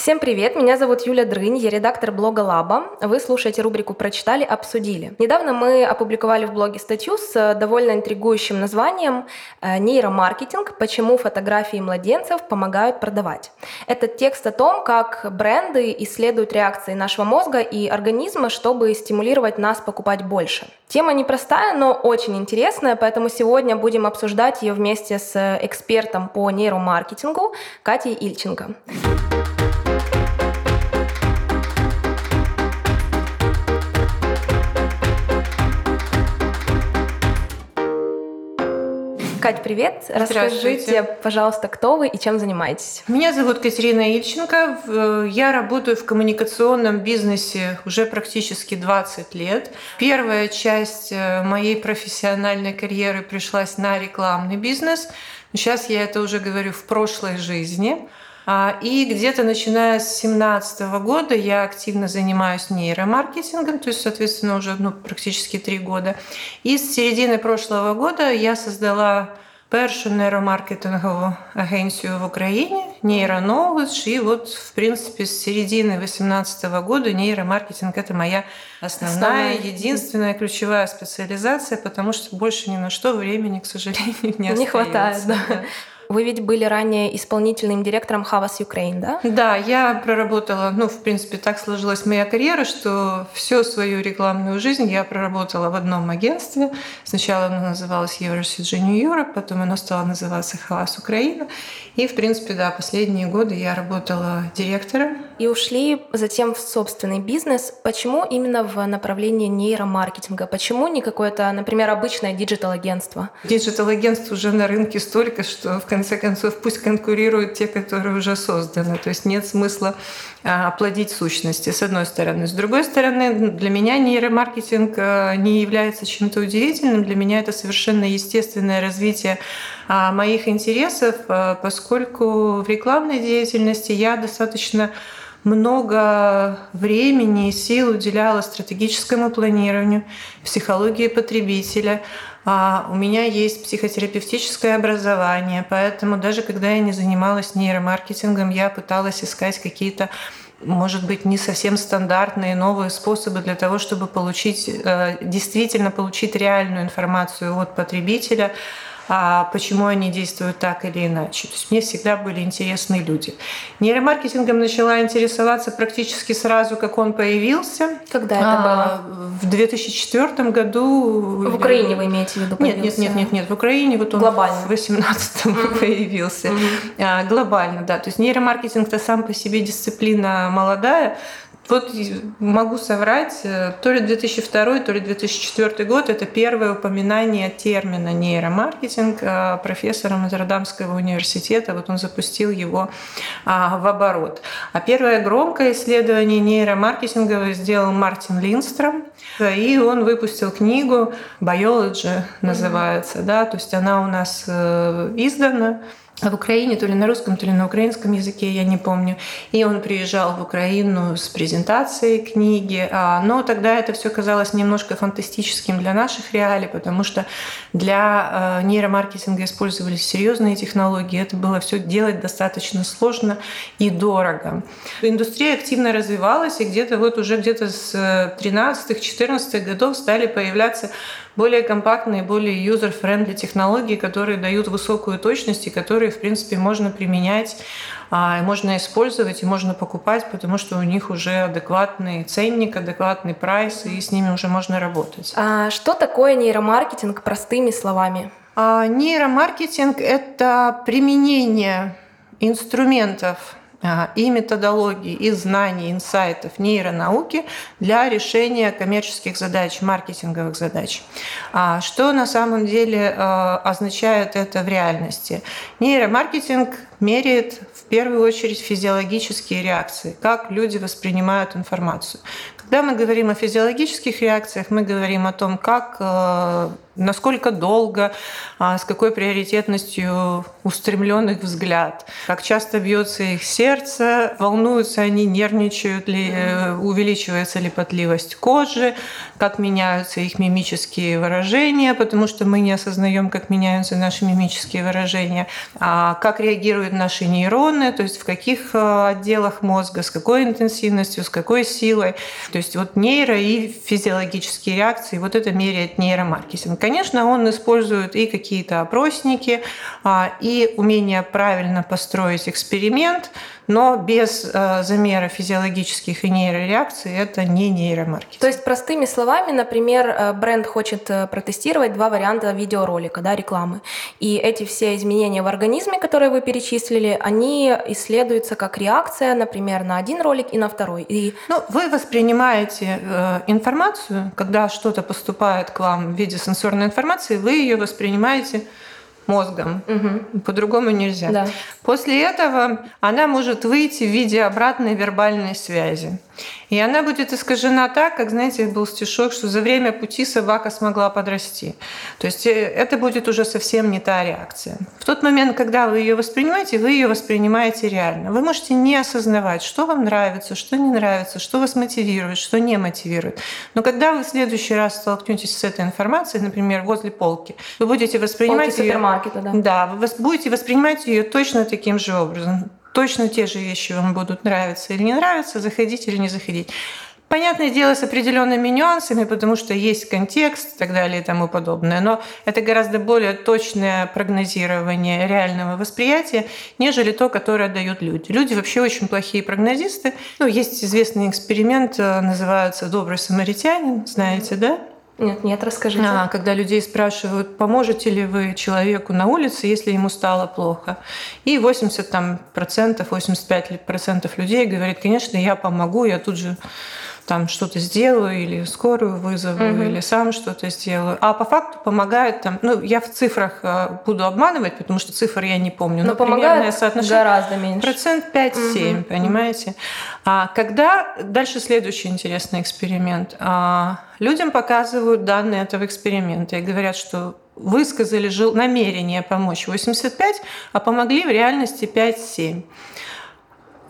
Всем привет, меня зовут Юля Дрынь, я редактор блога Лаба. Вы слушаете рубрику «Прочитали, обсудили». Недавно мы опубликовали в блоге статью с довольно интригующим названием э, «Нейромаркетинг. Почему фотографии младенцев помогают продавать». Этот текст о том, как бренды исследуют реакции нашего мозга и организма, чтобы стимулировать нас покупать больше. Тема непростая, но очень интересная, поэтому сегодня будем обсуждать ее вместе с экспертом по нейромаркетингу Катей Ильченко. Кать, привет. Расскажите, пожалуйста, кто вы и чем занимаетесь? Меня зовут Катерина Ильченко. Я работаю в коммуникационном бизнесе уже практически 20 лет. Первая часть э, моей профессиональной карьеры пришлась на рекламный бизнес. Сейчас я это уже говорю в прошлой жизни. А, и где-то начиная с 2017 года я активно занимаюсь нейромаркетингом, то есть, соответственно, уже ну, практически три года. И с середины прошлого года я создала першу нейромаркетингову агенцию в Украине, нейронович. И вот, в принципе, с середины 2018 года нейромаркетинг – это моя основная, Основная. единственная ключевая специализация, потому что больше ни на что времени, к сожалению, не, не остается. хватает. Да. Вы ведь были ранее исполнительным директором Havas Ukraine, да? Да, я проработала, ну, в принципе, так сложилась моя карьера, что всю свою рекламную жизнь я проработала в одном агентстве. Сначала оно называлось Euro RSCG New Europe, потом оно стало называться Havas Украина. И, в принципе, да, последние годы я работала директором. И ушли затем в собственный бизнес. Почему именно в направлении нейромаркетинга? Почему не какое-то, например, обычное диджитал-агентство? Диджитал-агентств уже на рынке столько, что в конце концов пусть конкурируют те, которые уже созданы. То есть нет смысла а, плодить сущности, с одной стороны. С другой стороны, для меня нейромаркетинг а, не является чем-то удивительным. Для меня это совершенно естественное развитие а, моих интересов, поскольку в рекламной деятельности я достаточно много времени и сил уделяла стратегическому планированию, психологии потребителя. А у меня есть психотерапевтическое образование, поэтому даже когда я не занималась нейромаркетингом, я пыталась искать какие-то может быть, не совсем стандартные новые способы для того, чтобы получить, э, действительно получить реальную информацию от потребителя, почему они действуют так или иначе. То есть мне всегда были интересны люди. Нейромаркетингом начала интересоваться практически сразу, как он появился. Когда это а, было? В 2004 году. В Украине вы имеете в виду? Нет, нет, нет, нет, нет. В Украине вот он глобально. в 2018 mm-hmm. появился. Mm-hmm. А, глобально, да. То есть нейромаркетинг-то сам по себе дисциплина молодая, вот могу соврать, э, то ли 2002, то ли 2004 год это первое упоминание термина нейромаркетинг э, профессором из Родамского университета. Вот он запустил его а, в оборот. А первое громкое исследование нейромаркетинга сделал Мартин Линстром. И он выпустил книгу Biology называется, mm-hmm. да, то есть она у нас э, издана в Украине, то ли на русском, то ли на украинском языке, я не помню. И он приезжал в Украину с презентацией книги. А, но тогда это все казалось немножко фантастическим для наших реалий, потому что для э, нейромаркетинга использовались серьезные технологии. Это было все делать достаточно сложно и дорого. Индустрия активно развивалась, и где-то вот уже где-то с 13-14 годов стали появляться более компактные, более user-friendly технологии, которые дают высокую точность и которые, в принципе, можно применять, а, можно использовать и можно покупать, потому что у них уже адекватный ценник, адекватный прайс, и с ними уже можно работать. А что такое нейромаркетинг простыми словами? А, нейромаркетинг – это применение инструментов и методологий, и знаний, инсайтов нейронауки для решения коммерческих задач, маркетинговых задач. А что на самом деле а, означает это в реальности? Нейромаркетинг меряет в первую очередь физиологические реакции, как люди воспринимают информацию. Когда мы говорим о физиологических реакциях, мы говорим о том, как насколько долго, а, с какой приоритетностью устремлен их взгляд, как часто бьется их сердце, волнуются они, нервничают ли, э, увеличивается ли потливость кожи, как меняются их мимические выражения, потому что мы не осознаем, как меняются наши мимические выражения, а как реагируют наши нейроны, то есть в каких э, отделах мозга, с какой интенсивностью, с какой силой. То есть вот нейро и физиологические реакции, вот это меряет нейромаркетинг. Конечно, он использует и какие-то опросники, а, и умение правильно построить эксперимент, но без э, замера физиологических и нейрореакций это не нейромаркетинг. То есть простыми словами, например, э, бренд хочет э, протестировать два варианта видеоролика, да, рекламы. И эти все изменения в организме, которые вы перечислили, они исследуются как реакция, например, на один ролик и на второй. И... Ну, вы воспринимаете э, информацию, когда что-то поступает к вам в виде сенсорной информации, вы ее воспринимаете мозгом. Угу. По-другому нельзя. Да. После этого она может выйти в виде обратной вербальной связи. И она будет искажена так, как, знаете, был стишок, что за время пути собака смогла подрасти. То есть э, это будет уже совсем не та реакция. В тот момент, когда вы ее воспринимаете, вы ее воспринимаете реально. Вы можете не осознавать, что вам нравится, что не нравится, что вас мотивирует, что не мотивирует. Но когда вы в следующий раз столкнетесь с этой информацией, например, возле полки, вы будете воспринимать полки ее... супермаркета, да? Да, вы будете воспринимать ее точно таким же образом точно те же вещи вам будут нравиться или не нравиться, заходить или не заходить. Понятное дело, с определенными нюансами, потому что есть контекст и так далее и тому подобное. Но это гораздо более точное прогнозирование реального восприятия, нежели то, которое дают люди. Люди вообще очень плохие прогнозисты. Ну, есть известный эксперимент, э, называется «Добрый самаритянин», знаете, да? Нет, нет, расскажите. А, когда людей спрашивают, поможете ли вы человеку на улице, если ему стало плохо. И 80 там, процентов, 85 процентов людей говорит, конечно, я помогу, я тут же там что-то сделаю, или скорую вызову, угу. или сам что-то сделаю. А по факту помогает там, ну, я в цифрах э, буду обманывать, потому что цифр я не помню. Но, но помогает соотношение гораздо меньше. Процент 5-7, угу. понимаете? А когда дальше следующий интересный эксперимент. А, людям показывают данные этого эксперимента и говорят, что высказали намерение помочь 85, а помогли в реальности 5-7.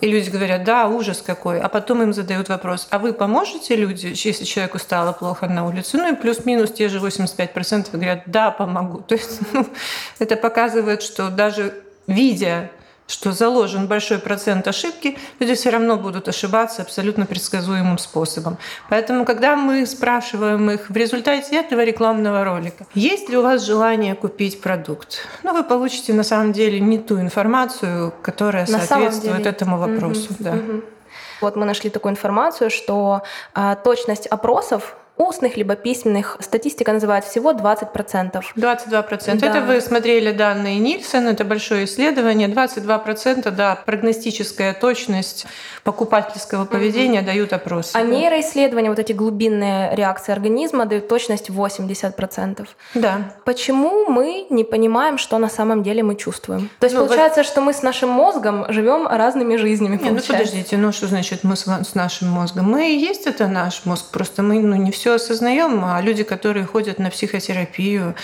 И люди говорят, да, ужас какой. А потом им задают вопрос, а вы поможете люди, если человеку стало плохо на улице? Ну и плюс-минус те же 85% говорят, да, помогу. То есть ну, это показывает, что даже видя что заложен большой процент ошибки, люди все равно будут ошибаться абсолютно предсказуемым способом. Поэтому, когда мы спрашиваем их в результате этого рекламного ролика, есть ли у вас желание купить продукт, ну, вы получите на самом деле не ту информацию, которая на соответствует этому вопросу. Угу, да. угу. Вот мы нашли такую информацию, что а, точность опросов устных, либо письменных. Статистика называет всего 20%. 22%. Да. Это вы смотрели данные Нильсон, это большое исследование. 22%, да, прогностическая точность покупательского поведения mm-hmm. дают опросы. А да. нейроисследования, вот эти глубинные реакции организма дают точность 80%. Да. Почему мы не понимаем, что на самом деле мы чувствуем? То есть ну, получается, вы... что мы с нашим мозгом живем разными жизнями. Нет, ну подождите, ну что значит мы с, с нашим мозгом? Мы и есть это наш мозг, просто мы ну, не все все осознаем, а люди, которые ходят на психотерапию,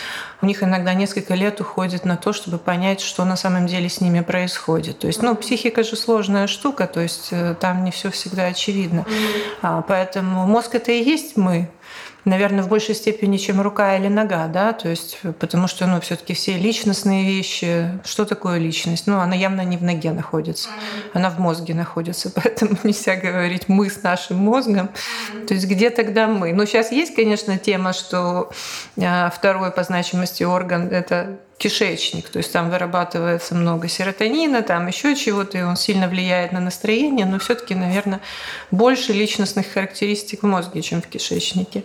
у них иногда несколько лет уходит на то, чтобы понять, что на самом деле с ними происходит. То есть, ну, психика же сложная штука, то есть э, там не все всегда очевидно. А, поэтому мозг это и есть мы наверное, в большей степени, чем рука или нога, да, то есть, потому что, ну, все-таки все личностные вещи, что такое личность? Ну, она явно не в ноге находится, она в мозге находится, поэтому нельзя говорить мы с нашим мозгом, то есть где тогда мы? Ну, сейчас есть, конечно, тема, что а, второй по значимости орган это кишечник, то есть там вырабатывается много серотонина, там еще чего-то, и он сильно влияет на настроение, но все-таки, наверное, больше личностных характеристик в мозге, чем в кишечнике.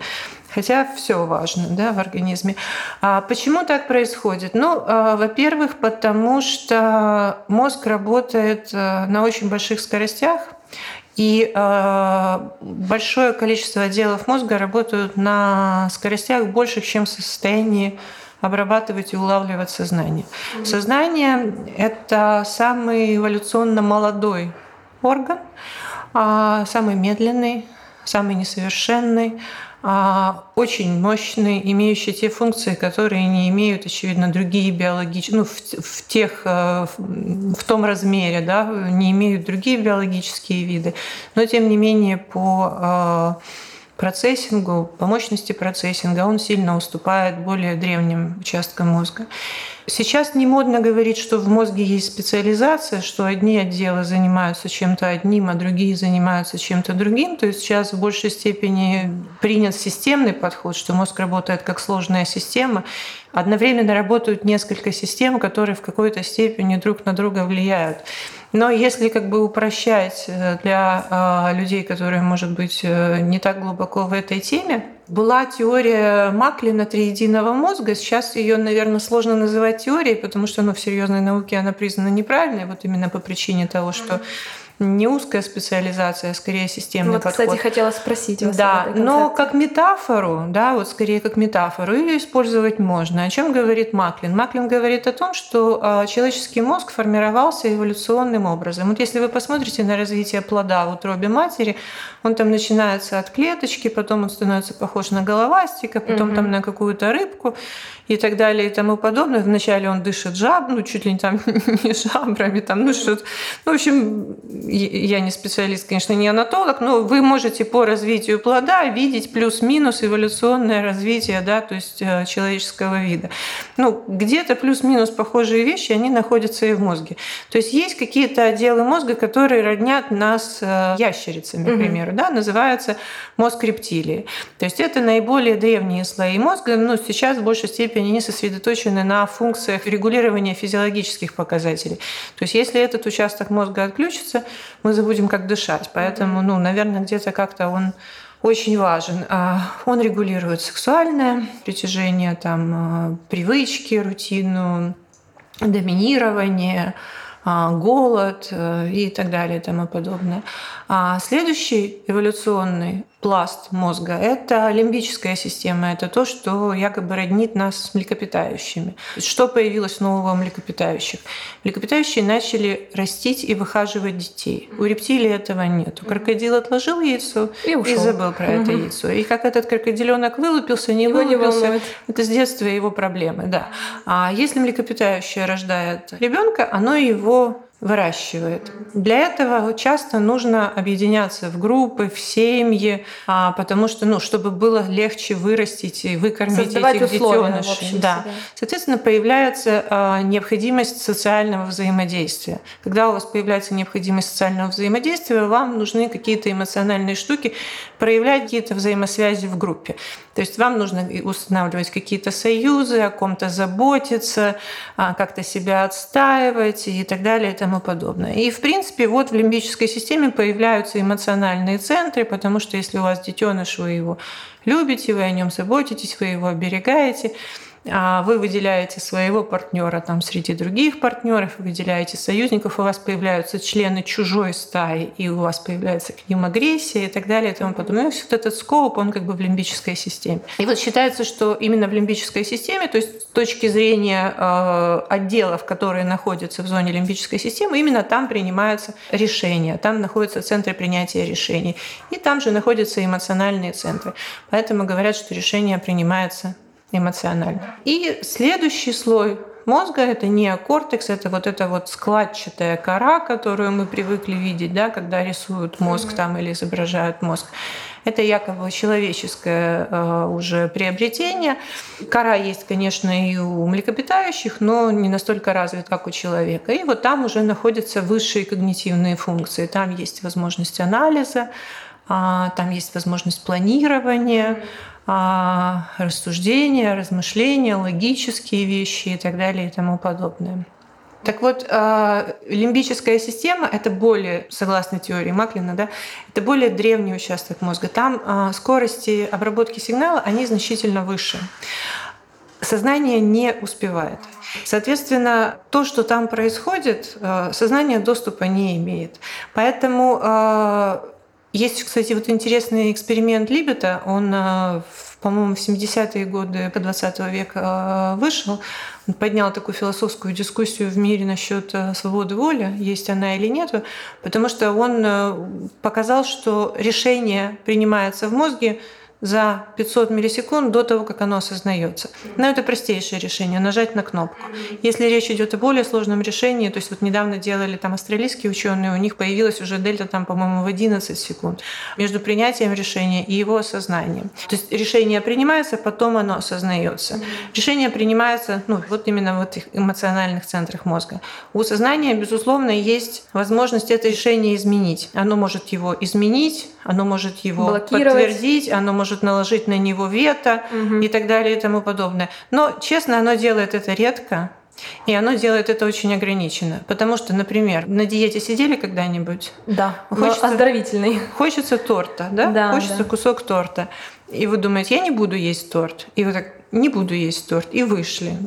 Хотя все важно да, в организме. А почему так происходит? Ну, а, во-первых, потому что мозг работает э, на очень больших скоростях, и э, большое количество отделов мозга работают на скоростях больших, чем в состоянии обрабатывать и улавливать сознание. Сознание – это самый эволюционно молодой орган, а, самый медленный, самый несовершенный, а, очень мощный, имеющий те функции, которые не имеют, очевидно, другие биологические, ну, в, в тех, э, в том размере, да, не имеют другие биологические виды, но тем не менее по э, процессингу, по мощности процессинга он сильно уступает более древним участкам мозга. Сейчас не модно говорить, что в мозге есть специализация, что одни отделы занимаются чем-то одним, а другие занимаются чем-то другим. То есть сейчас в большей степени принят системный подход, что мозг работает как сложная система. Одновременно работают несколько систем, которые в какой-то степени друг на друга влияют. Но если как бы упрощать э, для а, людей, которые, может быть, э, не так глубоко в этой теме, была теория Маклина триединого мозга. Сейчас ее, наверное, сложно называть теорией, потому что ну, в серьезной науке она признана неправильной, вот именно по причине того, что не узкая специализация, а скорее системный вот, подход. кстати, хотела спросить вас Да, но как метафору, да, вот скорее как метафору, ее использовать можно. О чем говорит Маклин? Маклин говорит о том, что а, человеческий мозг формировался эволюционным образом. Вот если вы посмотрите на развитие плода в утробе матери, он там начинается от клеточки, потом он становится похож на головастика, потом угу. там на какую-то рыбку и так далее и тому подобное. Вначале он дышит жаб, ну чуть ли не там не жабрами, там, ну что-то. Ну, в общем, я не специалист, конечно, не анатолог, но вы можете по развитию плода видеть плюс-минус эволюционное развитие, да, то есть э, человеческого вида. Ну, где-то плюс-минус похожие вещи, они находятся и в мозге. То есть есть какие-то отделы мозга, которые роднят нас э, ящерицами, к примеру, да, называется мозг рептилии. То есть это наиболее древние слои мозга, но сейчас в большей степени они сосредоточены на функциях регулирования физиологических показателей. То есть если этот участок мозга отключится, мы забудем, как дышать. Поэтому, ну, наверное, где-то как-то он очень важен. А, он регулирует сексуальное притяжение, там, а, привычки, рутину, доминирование, голод э, и так далее и тому подобное. А следующий эволюционный пласт мозга – это лимбическая система. Это то, что якобы роднит нас с млекопитающими. Что появилось нового у млекопитающих? Млекопитающие начали растить и выхаживать детей. У рептилий этого нет. Крокодил отложил яйцо и, ушел. и забыл про угу. это яйцо. И как этот крокодиленок вылупился, не его вылупился, не это с детства его проблемы. Да. А если млекопитающее рождает ребенка, оно его avô выращивает. Для этого часто нужно объединяться в группы, в семьи, а, потому что, ну, чтобы было легче вырастить и выкормить Создавать этих детенышей. Да. Соответственно, появляется а, необходимость социального взаимодействия. Когда у вас появляется необходимость социального взаимодействия, вам нужны какие-то эмоциональные штуки, проявлять какие-то взаимосвязи в группе. То есть вам нужно устанавливать какие-то союзы, о ком-то заботиться, а, как-то себя отстаивать и так далее и тому подобное. И, в принципе, вот в лимбической системе появляются эмоциональные центры, потому что если у вас детеныш, вы его любите, вы о нем заботитесь, вы его оберегаете, вы выделяете своего партнера там среди других партнеров, вы выделяете союзников, у вас появляются члены чужой стаи, и у вас появляется к ним агрессия и так далее и тому подобное. И вот этот скоп, он как бы в лимбической системе. И вот считается, что именно в лимбической системе, то есть с точки зрения э, отделов, которые находятся в зоне лимбической системы, именно там принимаются решения, там находятся центры принятия решений, и там же находятся эмоциональные центры. Поэтому говорят, что решение принимается эмоционально. И следующий слой мозга это неокортекс, это вот эта вот складчатая кора, которую мы привыкли видеть, да, когда рисуют мозг там или изображают мозг. Это якобы человеческое э, уже приобретение. Кора есть, конечно, и у млекопитающих, но не настолько развит, как у человека. И вот там уже находятся высшие когнитивные функции. Там есть возможность анализа, а, там есть возможность планирования, а, рассуждения, размышления, логические вещи и так далее и тому подобное. Так вот, а, лимбическая система – это более, согласно теории Маклина, да, это более древний участок мозга. Там а, скорости обработки сигнала, они значительно выше. Сознание не успевает. Соответственно, то, что там происходит, сознание доступа не имеет. Поэтому есть, кстати, вот интересный эксперимент Либета. Он, э, по-моему, в 70-е годы 20 века э, вышел. Он поднял такую философскую дискуссию в мире насчет э, свободы воли, есть она или нет, потому что он показал, что решение принимается в мозге за 500 миллисекунд до того, как оно осознается. Но это простейшее решение – нажать на кнопку. Если речь идет о более сложном решении, то есть вот недавно делали там австралийские ученые, у них появилась уже дельта там, по-моему, в 11 секунд между принятием решения и его осознанием. То есть решение принимается, потом оно осознается. Решение принимается ну, вот именно в этих эмоциональных центрах мозга. У сознания, безусловно, есть возможность это решение изменить. Оно может его изменить, оно может его подтвердить, оно может наложить на него вето угу. и так далее и тому подобное. Но, честно, оно делает это редко. И оно делает это очень ограниченно. Потому что, например, на диете сидели когда-нибудь? Да, хочется, оздоровительный. Хочется торта, да? да хочется да. кусок торта. И вы думаете, я не буду есть торт. И вы так, не буду есть торт. И вышли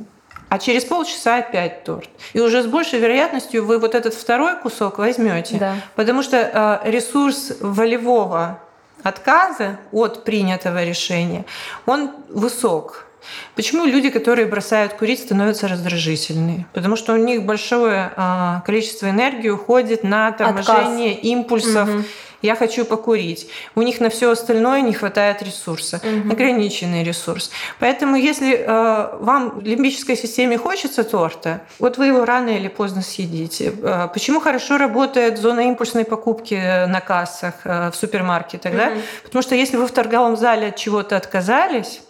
а через полчаса опять торт. И уже с большей вероятностью вы вот этот второй кусок возьмете, да. потому что э, ресурс волевого отказа от принятого решения, он высок. Почему люди, которые бросают курить, становятся раздражительными? Потому что у них большое э, количество энергии уходит на торможение Отказ. импульсов. Угу я хочу покурить. У них на все остальное не хватает ресурса, угу. ограниченный ресурс. Поэтому если э, вам в лимбической системе хочется торта, вот вы его рано или поздно съедите. Э, почему хорошо работает зона импульсной покупки на кассах э, в супермаркетах? Угу. Да? Потому что если вы в торговом зале от чего-то отказались,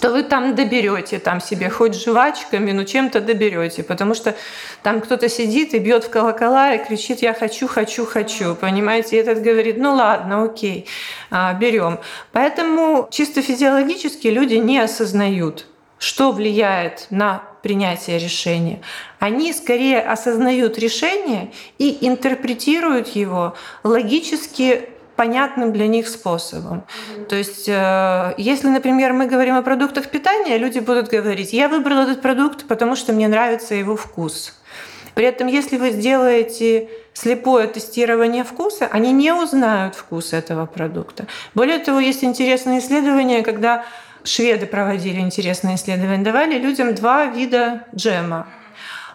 то вы там доберете там себе хоть жвачками, но чем-то доберете, потому что там кто-то сидит и бьет в колокола и кричит «я хочу, хочу, хочу», понимаете? И этот говорит «ну ладно, окей, а, берем». Поэтому чисто физиологически люди не осознают, что влияет на принятие решения. Они скорее осознают решение и интерпретируют его логически понятным для них способом. Mm-hmm. То есть, э, если, например, мы говорим о продуктах питания, люди будут говорить, я выбрал этот продукт, потому что мне нравится его вкус. При этом, если вы сделаете слепое тестирование вкуса, они не узнают вкус этого продукта. Более того, есть интересные исследования, когда шведы проводили интересные исследования, давали людям два вида джема.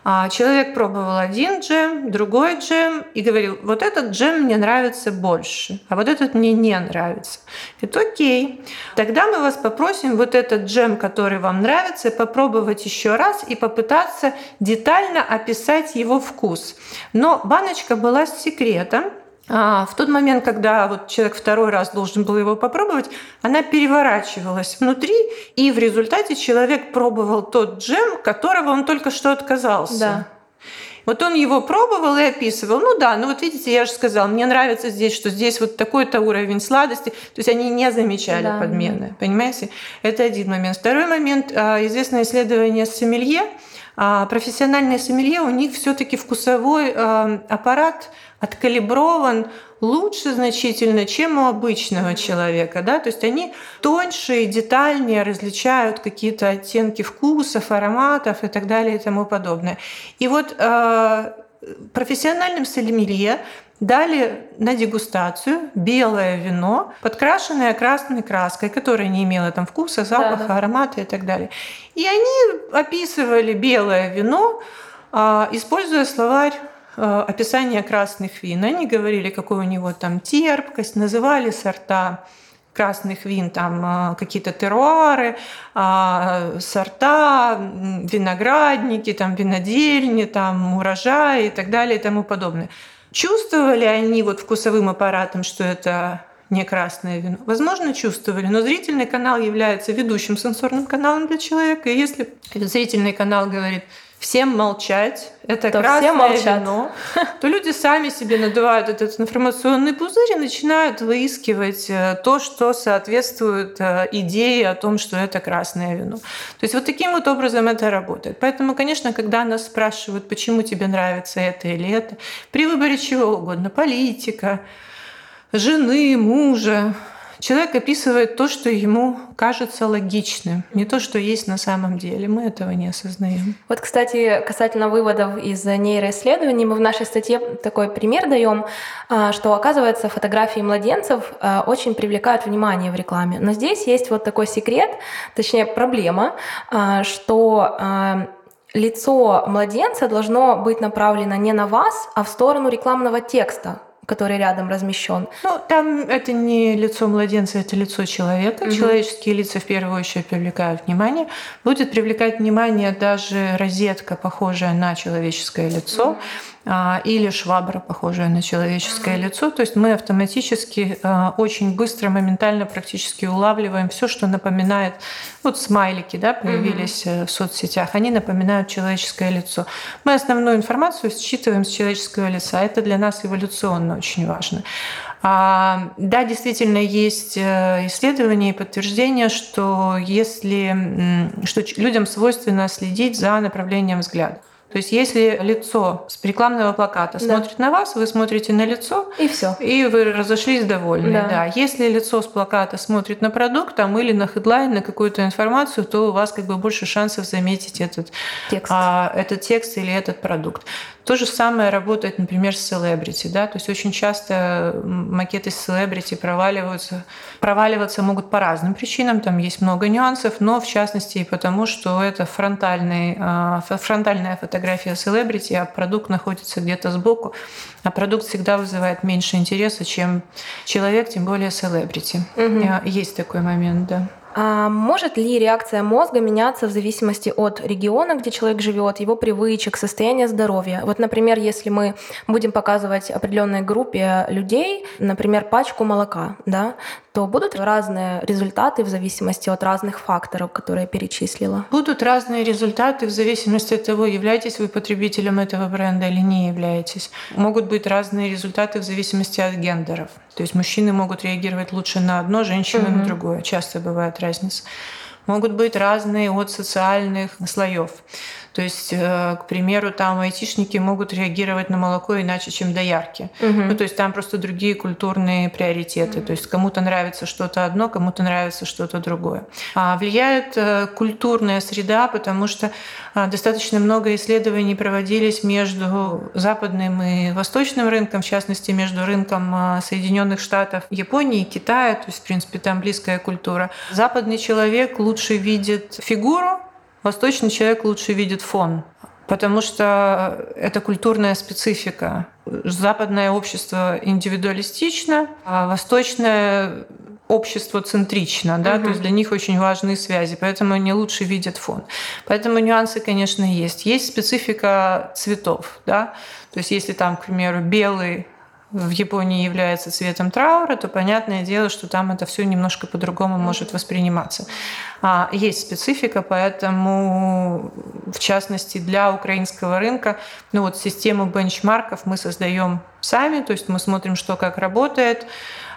А человек пробовал один джем, другой джем и говорил, вот этот джем мне нравится больше, а вот этот мне не нравится. Это окей. Тогда мы вас попросим вот этот джем, который вам нравится, попробовать еще раз и попытаться детально описать его вкус. Но баночка была с секретом, а в тот момент, когда вот человек второй раз должен был его попробовать, она переворачивалась внутри, и в результате человек пробовал тот джем, которого он только что отказался. Да. Вот он его пробовал и описывал. Ну да, ну вот видите, я же сказала, мне нравится здесь, что здесь вот такой-то уровень сладости. То есть они не замечали да. подмены, понимаете? Это один момент. Второй момент, а, известное исследование сомелье. А, профессиональные сомелье, у них все-таки вкусовой а, аппарат откалиброван лучше значительно, чем у обычного человека. Да? То есть они тоньше и детальнее различают какие-то оттенки вкусов, ароматов и так далее и тому подобное. И вот э, профессиональным сомелье дали на дегустацию белое вино, подкрашенное красной краской, которая не имела там вкуса, запаха, да, да. аромата и так далее. И они описывали белое вино, э, используя словарь Э, описание красных вин. Они говорили, какой у него там терпкость, называли сорта красных вин, там э, какие-то теруары, а, сорта, виноградники, там винодельни, там урожаи и так далее и тому подобное. Чувствовали они вот вкусовым аппаратом, что это не красное вино? Возможно, чувствовали, но зрительный канал является ведущим сенсорным каналом для человека. И если зрительный канал говорит, всем молчать, это то красное молчат. вино, то люди сами себе надувают этот информационный пузырь и начинают выискивать э, то, что соответствует э, идее о том, что это красное вино. То есть вот таким вот образом это работает. Поэтому, конечно, когда нас спрашивают, почему тебе нравится это или это, при выборе чего угодно, политика, жены, мужа, Человек описывает то, что ему кажется логичным, не то, что есть на самом деле. Мы этого не осознаем. Вот, кстати, касательно выводов из нейроисследований, мы в нашей статье такой пример даем, а, что, оказывается, фотографии младенцев а, очень привлекают внимание в рекламе. Но здесь есть вот такой секрет, точнее проблема, а, что лицо младенца должно быть направлено не на вас, а в сторону рекламного текста который рядом размещен. Ну, там это не лицо младенца, это лицо человека. Угу. Человеческие лица в первую очередь привлекают внимание. Будет привлекать внимание даже розетка, похожая на человеческое лицо. Угу или швабра, похожая на человеческое лицо. То есть мы автоматически очень быстро, моментально практически улавливаем все, что напоминает, вот смайлики да, появились mm-hmm. в соцсетях, они напоминают человеческое лицо. Мы основную информацию считываем с человеческого лица. Это для нас эволюционно очень важно. А, да, действительно есть э, исследования и подтверждения, что если что людям свойственно следить за направлением взгляда. То есть если лицо с рекламного плаката да. смотрит на вас, вы смотрите на лицо, и все. И вы разошлись довольны. Да. да. Если лицо с плаката смотрит на продукт там, или на хедлайн, на какую-то информацию, то у вас как бы больше шансов заметить этот текст, а, этот текст или этот продукт. То же самое работает, например, с селебрити. Да? То есть очень часто макеты с селебрити проваливаются. Проваливаться могут по разным причинам, там есть много нюансов, но в частности и потому, что это фронтальный, а, фронтальная фотография селебрити, а продукт находится где-то сбоку, а продукт всегда вызывает меньше интереса, чем человек, тем более селебрити. Угу. Есть такой момент, да. А может ли реакция мозга меняться в зависимости от региона, где человек живет, его привычек, состояния здоровья? Вот, например, если мы будем показывать определенной группе людей, например, пачку молока, да, то будут разные результаты в зависимости от разных факторов, которые я перечислила? Будут разные результаты в зависимости от того, являетесь вы потребителем этого бренда или не являетесь. Могут быть разные результаты в зависимости от гендеров. То есть мужчины могут реагировать лучше на одно, женщины угу. на другое. Часто бывает разница. Могут быть разные от социальных слоев. То есть, э, к примеру, там айтишники могут реагировать на молоко иначе, чем доярки. Угу. Ну, то есть там просто другие культурные приоритеты. То есть кому-то нравится что-то одно, кому-то нравится что-то другое. А влияет э, культурная среда, потому что э, достаточно много исследований проводились между западным и восточным рынком, в частности, между рынком Соединенных Штатов, Японии и Китая. То есть, в принципе, там близкая культура. Западный человек лучше видит фигуру, Восточный человек лучше видит фон, потому что это культурная специфика. Западное общество индивидуалистично, а восточное общество центрично, да, угу. то есть для них очень важны связи, поэтому они лучше видят фон. Поэтому нюансы, конечно, есть. Есть специфика цветов, да, то есть если там, к примеру, белый в Японии является цветом траура, то понятное дело, что там это все немножко по-другому может восприниматься. А, есть специфика, поэтому, в частности, для украинского рынка, ну вот систему бенчмарков мы создаем сами, то есть мы смотрим, что как работает,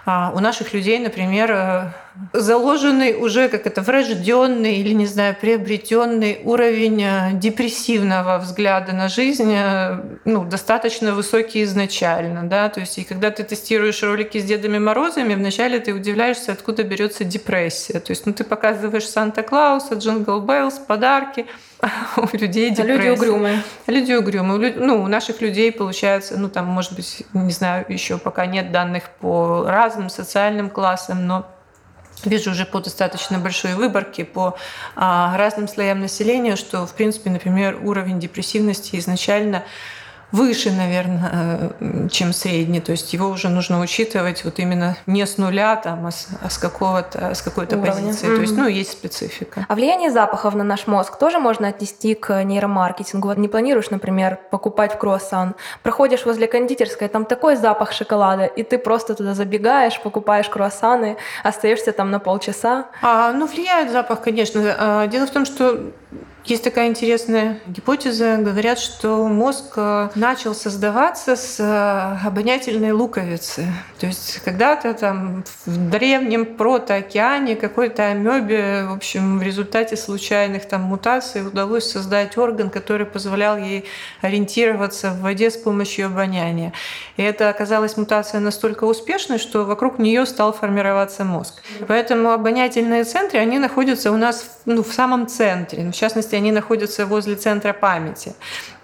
у наших людей, например, э, заложенный уже как это врожденный или, не знаю, приобретенный уровень э, депрессивного взгляда на жизнь э, ну, достаточно высокий изначально. Да? То есть, и когда ты тестируешь ролики с Дедами Морозами, вначале ты удивляешься, откуда берется депрессия. То есть, ну, ты показываешь Санта-Клауса, Jingle Bells, подарки, у людей депрессия. Люди угрюмые. Люди угрюмые. Ну, у наших людей получается, ну, там, может быть, не знаю, еще пока нет данных по разным социальным классам, но вижу уже по достаточно большой выборке по а, разным слоям населения, что, в принципе, например, уровень депрессивности изначально выше, наверное, э, чем средний. То есть его уже нужно учитывать вот именно не с нуля, там, а с, а с какого-то, с какой-то Уровня. позиции. Mm-hmm. То есть, ну, есть специфика. А влияние запахов на наш мозг тоже можно отнести к нейромаркетингу. Вот не планируешь, например, покупать в круассан, проходишь возле кондитерской, там такой запах шоколада, и ты просто туда забегаешь, покупаешь круассаны, остаешься там на полчаса. А, ну, влияет запах, конечно. А, дело в том, что есть такая интересная гипотеза. Говорят, что мозг э, начал создаваться с э, обонятельной луковицы. То есть когда-то там в древнем протоокеане какой-то амебе, в общем, в результате случайных там мутаций удалось создать орган, который позволял ей ориентироваться в воде с помощью обоняния. И это оказалась мутация настолько успешной, что вокруг нее стал формироваться мозг. Поэтому обонятельные центры, они находятся у нас ну, в самом центре. В частности, они находятся возле центра памяти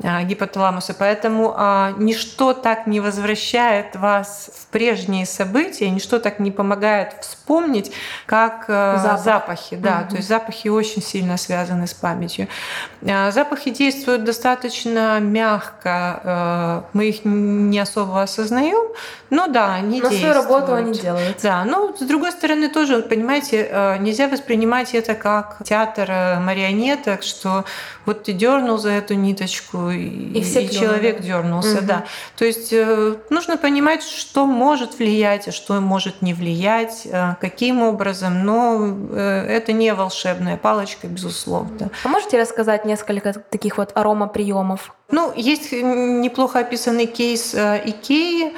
а, гипоталамуса. Поэтому а, ничто так не возвращает вас в прежние события, ничто так не помогает вспомнить, как э, Запах. запахи. Да, угу. то есть запахи очень сильно связаны с памятью. Запахи действуют достаточно мягко, мы их не особо осознаем, но да, они но действуют. свою работу они делают. Да, но с другой стороны тоже, понимаете, нельзя воспринимать это как театр марионеток, что вот ты дернул за эту ниточку, и, и, и человек дернулся, угу. да. То есть э, нужно понимать, что может влиять, а что может не влиять, каким образом, но это не волшебная палочка, безусловно. А можете рассказать несколько таких вот аромаприемов? Ну, есть неплохо описанный кейс Икеи.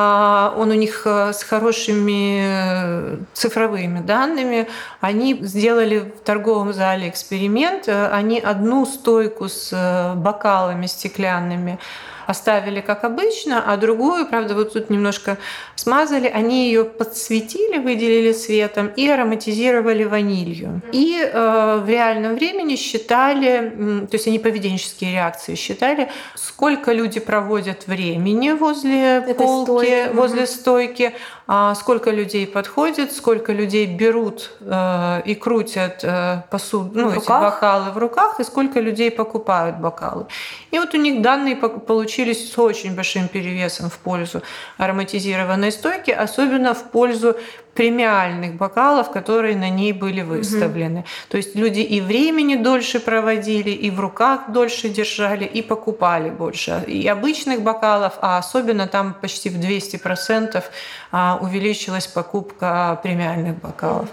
А, он у них э, с хорошими э, цифровыми данными. Они сделали в торговом зале эксперимент. Э, они одну стойку с бокалами стеклянными оставили как обычно, а другую, правда, вот тут немножко смазали, они ее подсветили, выделили светом и ароматизировали ванилью. И э, в реальном времени считали, то есть они поведенческие реакции считали, сколько люди проводят времени возле Этой полки, стойки. возле стойки, а сколько людей подходит, сколько людей берут э, и крутят э, посуду, ну, эти бокалы в руках, и сколько людей покупают бокалы. И вот у них данные получились с очень большим перевесом в пользу ароматизированной стойки, особенно в пользу премиальных бокалов, которые на ней были выставлены. Угу. То есть люди и времени дольше проводили, и в руках дольше держали, и покупали больше. И обычных бокалов, а особенно там почти в 200% а, увеличилась покупка премиальных бокалов.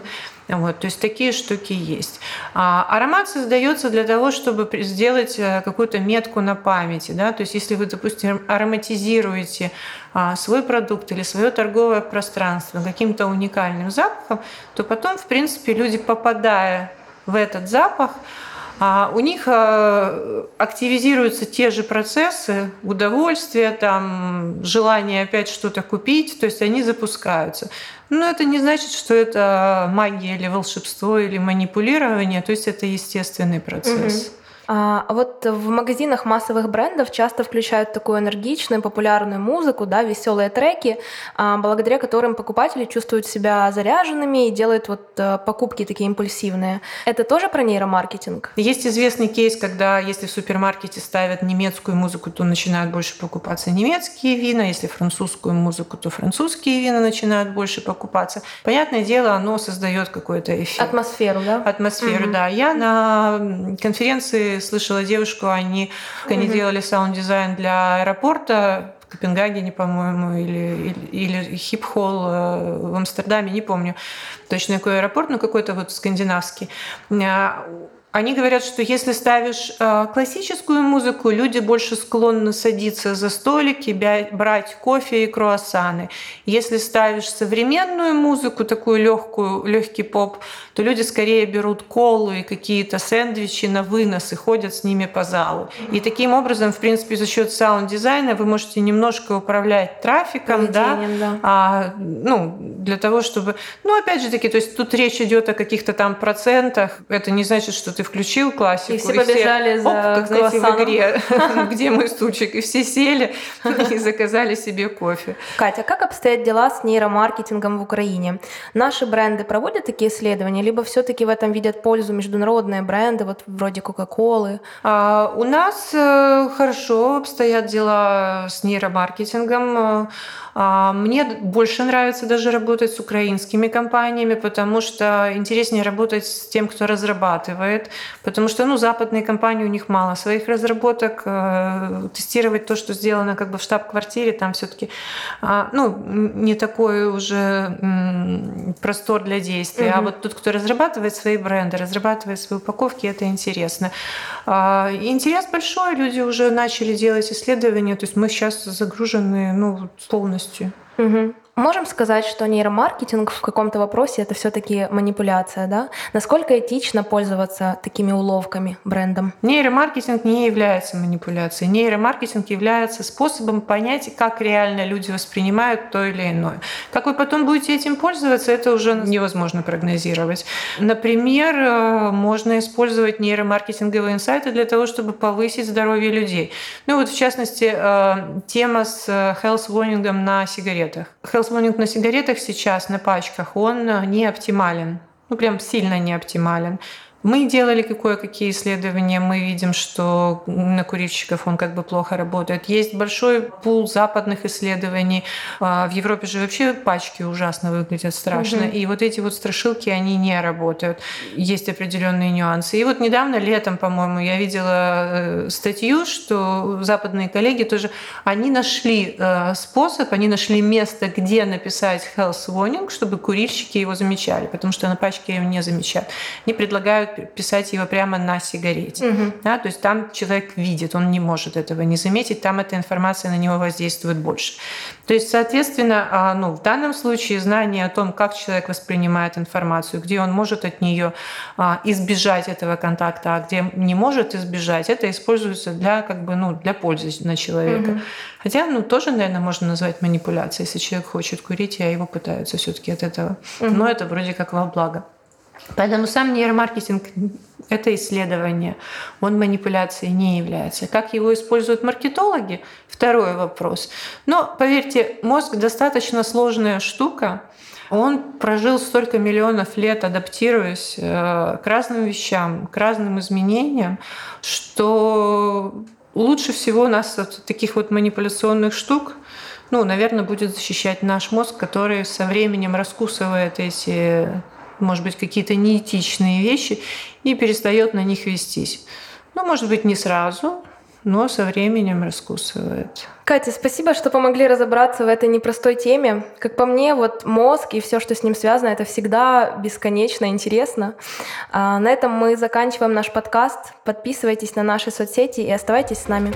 Вот, то есть такие штуки есть. А аромат создается для того, чтобы сделать э, какую-то метку на памяти. Да? То есть если вы, допустим, ароматизируете а, свой продукт или свое торговое пространство каким-то уникальным запахом, то потом, в принципе, люди, попадая в этот запах, у них а, активизируются те же процессы удовольствия, там, желание опять что-то купить, то есть они запускаются. Но это не значит, что это магия или волшебство или манипулирование, то есть это естественный процесс. Угу. А вот в магазинах массовых брендов часто включают такую энергичную, популярную музыку, да, веселые треки, а, благодаря которым покупатели чувствуют себя заряженными и делают вот э, покупки такие импульсивные. Это тоже про нейромаркетинг? Есть известный кейс, когда если в супермаркете ставят немецкую музыку, то начинают больше покупаться немецкие вина, если французскую музыку, то французские вина начинают больше покупаться. Понятное дело, оно создает какой-то эффект. Атмосферу, да? Атмосферу, угу. да. Я на конференции слышала девушку, они, они делали саунд-дизайн для аэропорта в Копенгагене, по-моему, или, или, или Схипхол э, в Амстердаме, не помню точно какой аэропорт, но какой-то вот скандинавский. Они говорят, что если ставишь э, классическую музыку, люди больше склонны садиться за столики, брать кофе и круассаны. Если ставишь современную музыку, такую легкую, легкий поп, то люди скорее берут колу и какие-то сэндвичи на вынос и ходят с ними по залу. И таким образом, в принципе, за счет саунд-дизайна вы можете немножко управлять трафиком, да, да. А, ну, для того, чтобы... Ну, опять же таки, то есть тут речь идет о каких-то там процентах. Это не значит, что ты включил классику. И все побежали и все, за оп, как знаете, в игре, где мой стульчик, и все сели и заказали себе кофе. Катя, как обстоят дела с нейромаркетингом в Украине? Наши бренды проводят такие исследования, либо все-таки в этом видят пользу международные бренды, вот вроде Кока-Колы? А, у нас э, хорошо обстоят дела с нейромаркетингом. А, мне больше нравится даже работать с украинскими компаниями, потому что интереснее работать с тем, кто разрабатывает, потому что ну, западные компании, у них мало своих разработок, э, тестировать то, что сделано как бы в штаб-квартире, там все-таки а, ну, не такой уже простор для действия. Угу. А вот тот, кто разрабатывает свои бренды, разрабатывает свои упаковки, это интересно. А, интерес большой, люди уже начали делать исследования, то есть мы сейчас загружены ну, полностью полностью. Угу. Можем сказать, что нейромаркетинг в каком-то вопросе это все-таки манипуляция, да? Насколько этично пользоваться такими уловками брендом? Нейромаркетинг не является манипуляцией. Нейромаркетинг является способом понять, как реально люди воспринимают то или иное. Как вы потом будете этим пользоваться, это уже невозможно прогнозировать. Например, э, можно использовать нейромаркетинговые инсайты для того, чтобы повысить здоровье людей. Ну вот в частности, э, тема с э, health warning на сигаретах. Health Health на сигаретах сейчас, на пачках, он э, не оптимален. Ну, прям сильно не оптимален. Мы делали кое-какие исследования, мы видим, что на курильщиков он как бы плохо работает. Есть большой пул западных исследований. А, в Европе же вообще пачки ужасно выглядят страшно. Угу. И вот эти вот страшилки, они не работают. Есть определенные нюансы. И вот недавно, летом, по-моему, я видела э, статью, что западные коллеги тоже, они нашли э, способ, они нашли место, где написать health warning, чтобы курильщики его замечали, потому что на пачке его не замечают. Они предлагают писать его прямо на сигарете. Угу. Да, то есть там человек видит, он не может этого не заметить, там эта информация на него воздействует больше. То есть, соответственно, а, ну, в данном случае знание о том, как человек воспринимает информацию, где он может от нее а, избежать этого контакта, а где не может избежать, это используется для, как бы, ну, для пользы на человека. Угу. Хотя, ну, тоже, наверное, можно назвать манипуляцией. Если человек хочет курить, а его пытаются все-таки от этого. Угу. Но это вроде как во благо. Поэтому сам нейромаркетинг – это исследование, он манипуляцией не является. Как его используют маркетологи – второй вопрос. Но, поверьте, мозг достаточно сложная штука, он прожил столько миллионов лет, адаптируясь э, к разным вещам, к разным изменениям, что лучше всего нас от таких вот манипуляционных штук ну, наверное, будет защищать наш мозг, который со временем раскусывает эти может быть, какие-то неэтичные вещи и перестает на них вестись. Ну, может быть, не сразу, но со временем раскусывает. Катя, спасибо, что помогли разобраться в этой непростой теме. Как по мне, вот мозг и все, что с ним связано, это всегда бесконечно интересно. А на этом мы заканчиваем наш подкаст. Подписывайтесь на наши соцсети и оставайтесь с нами.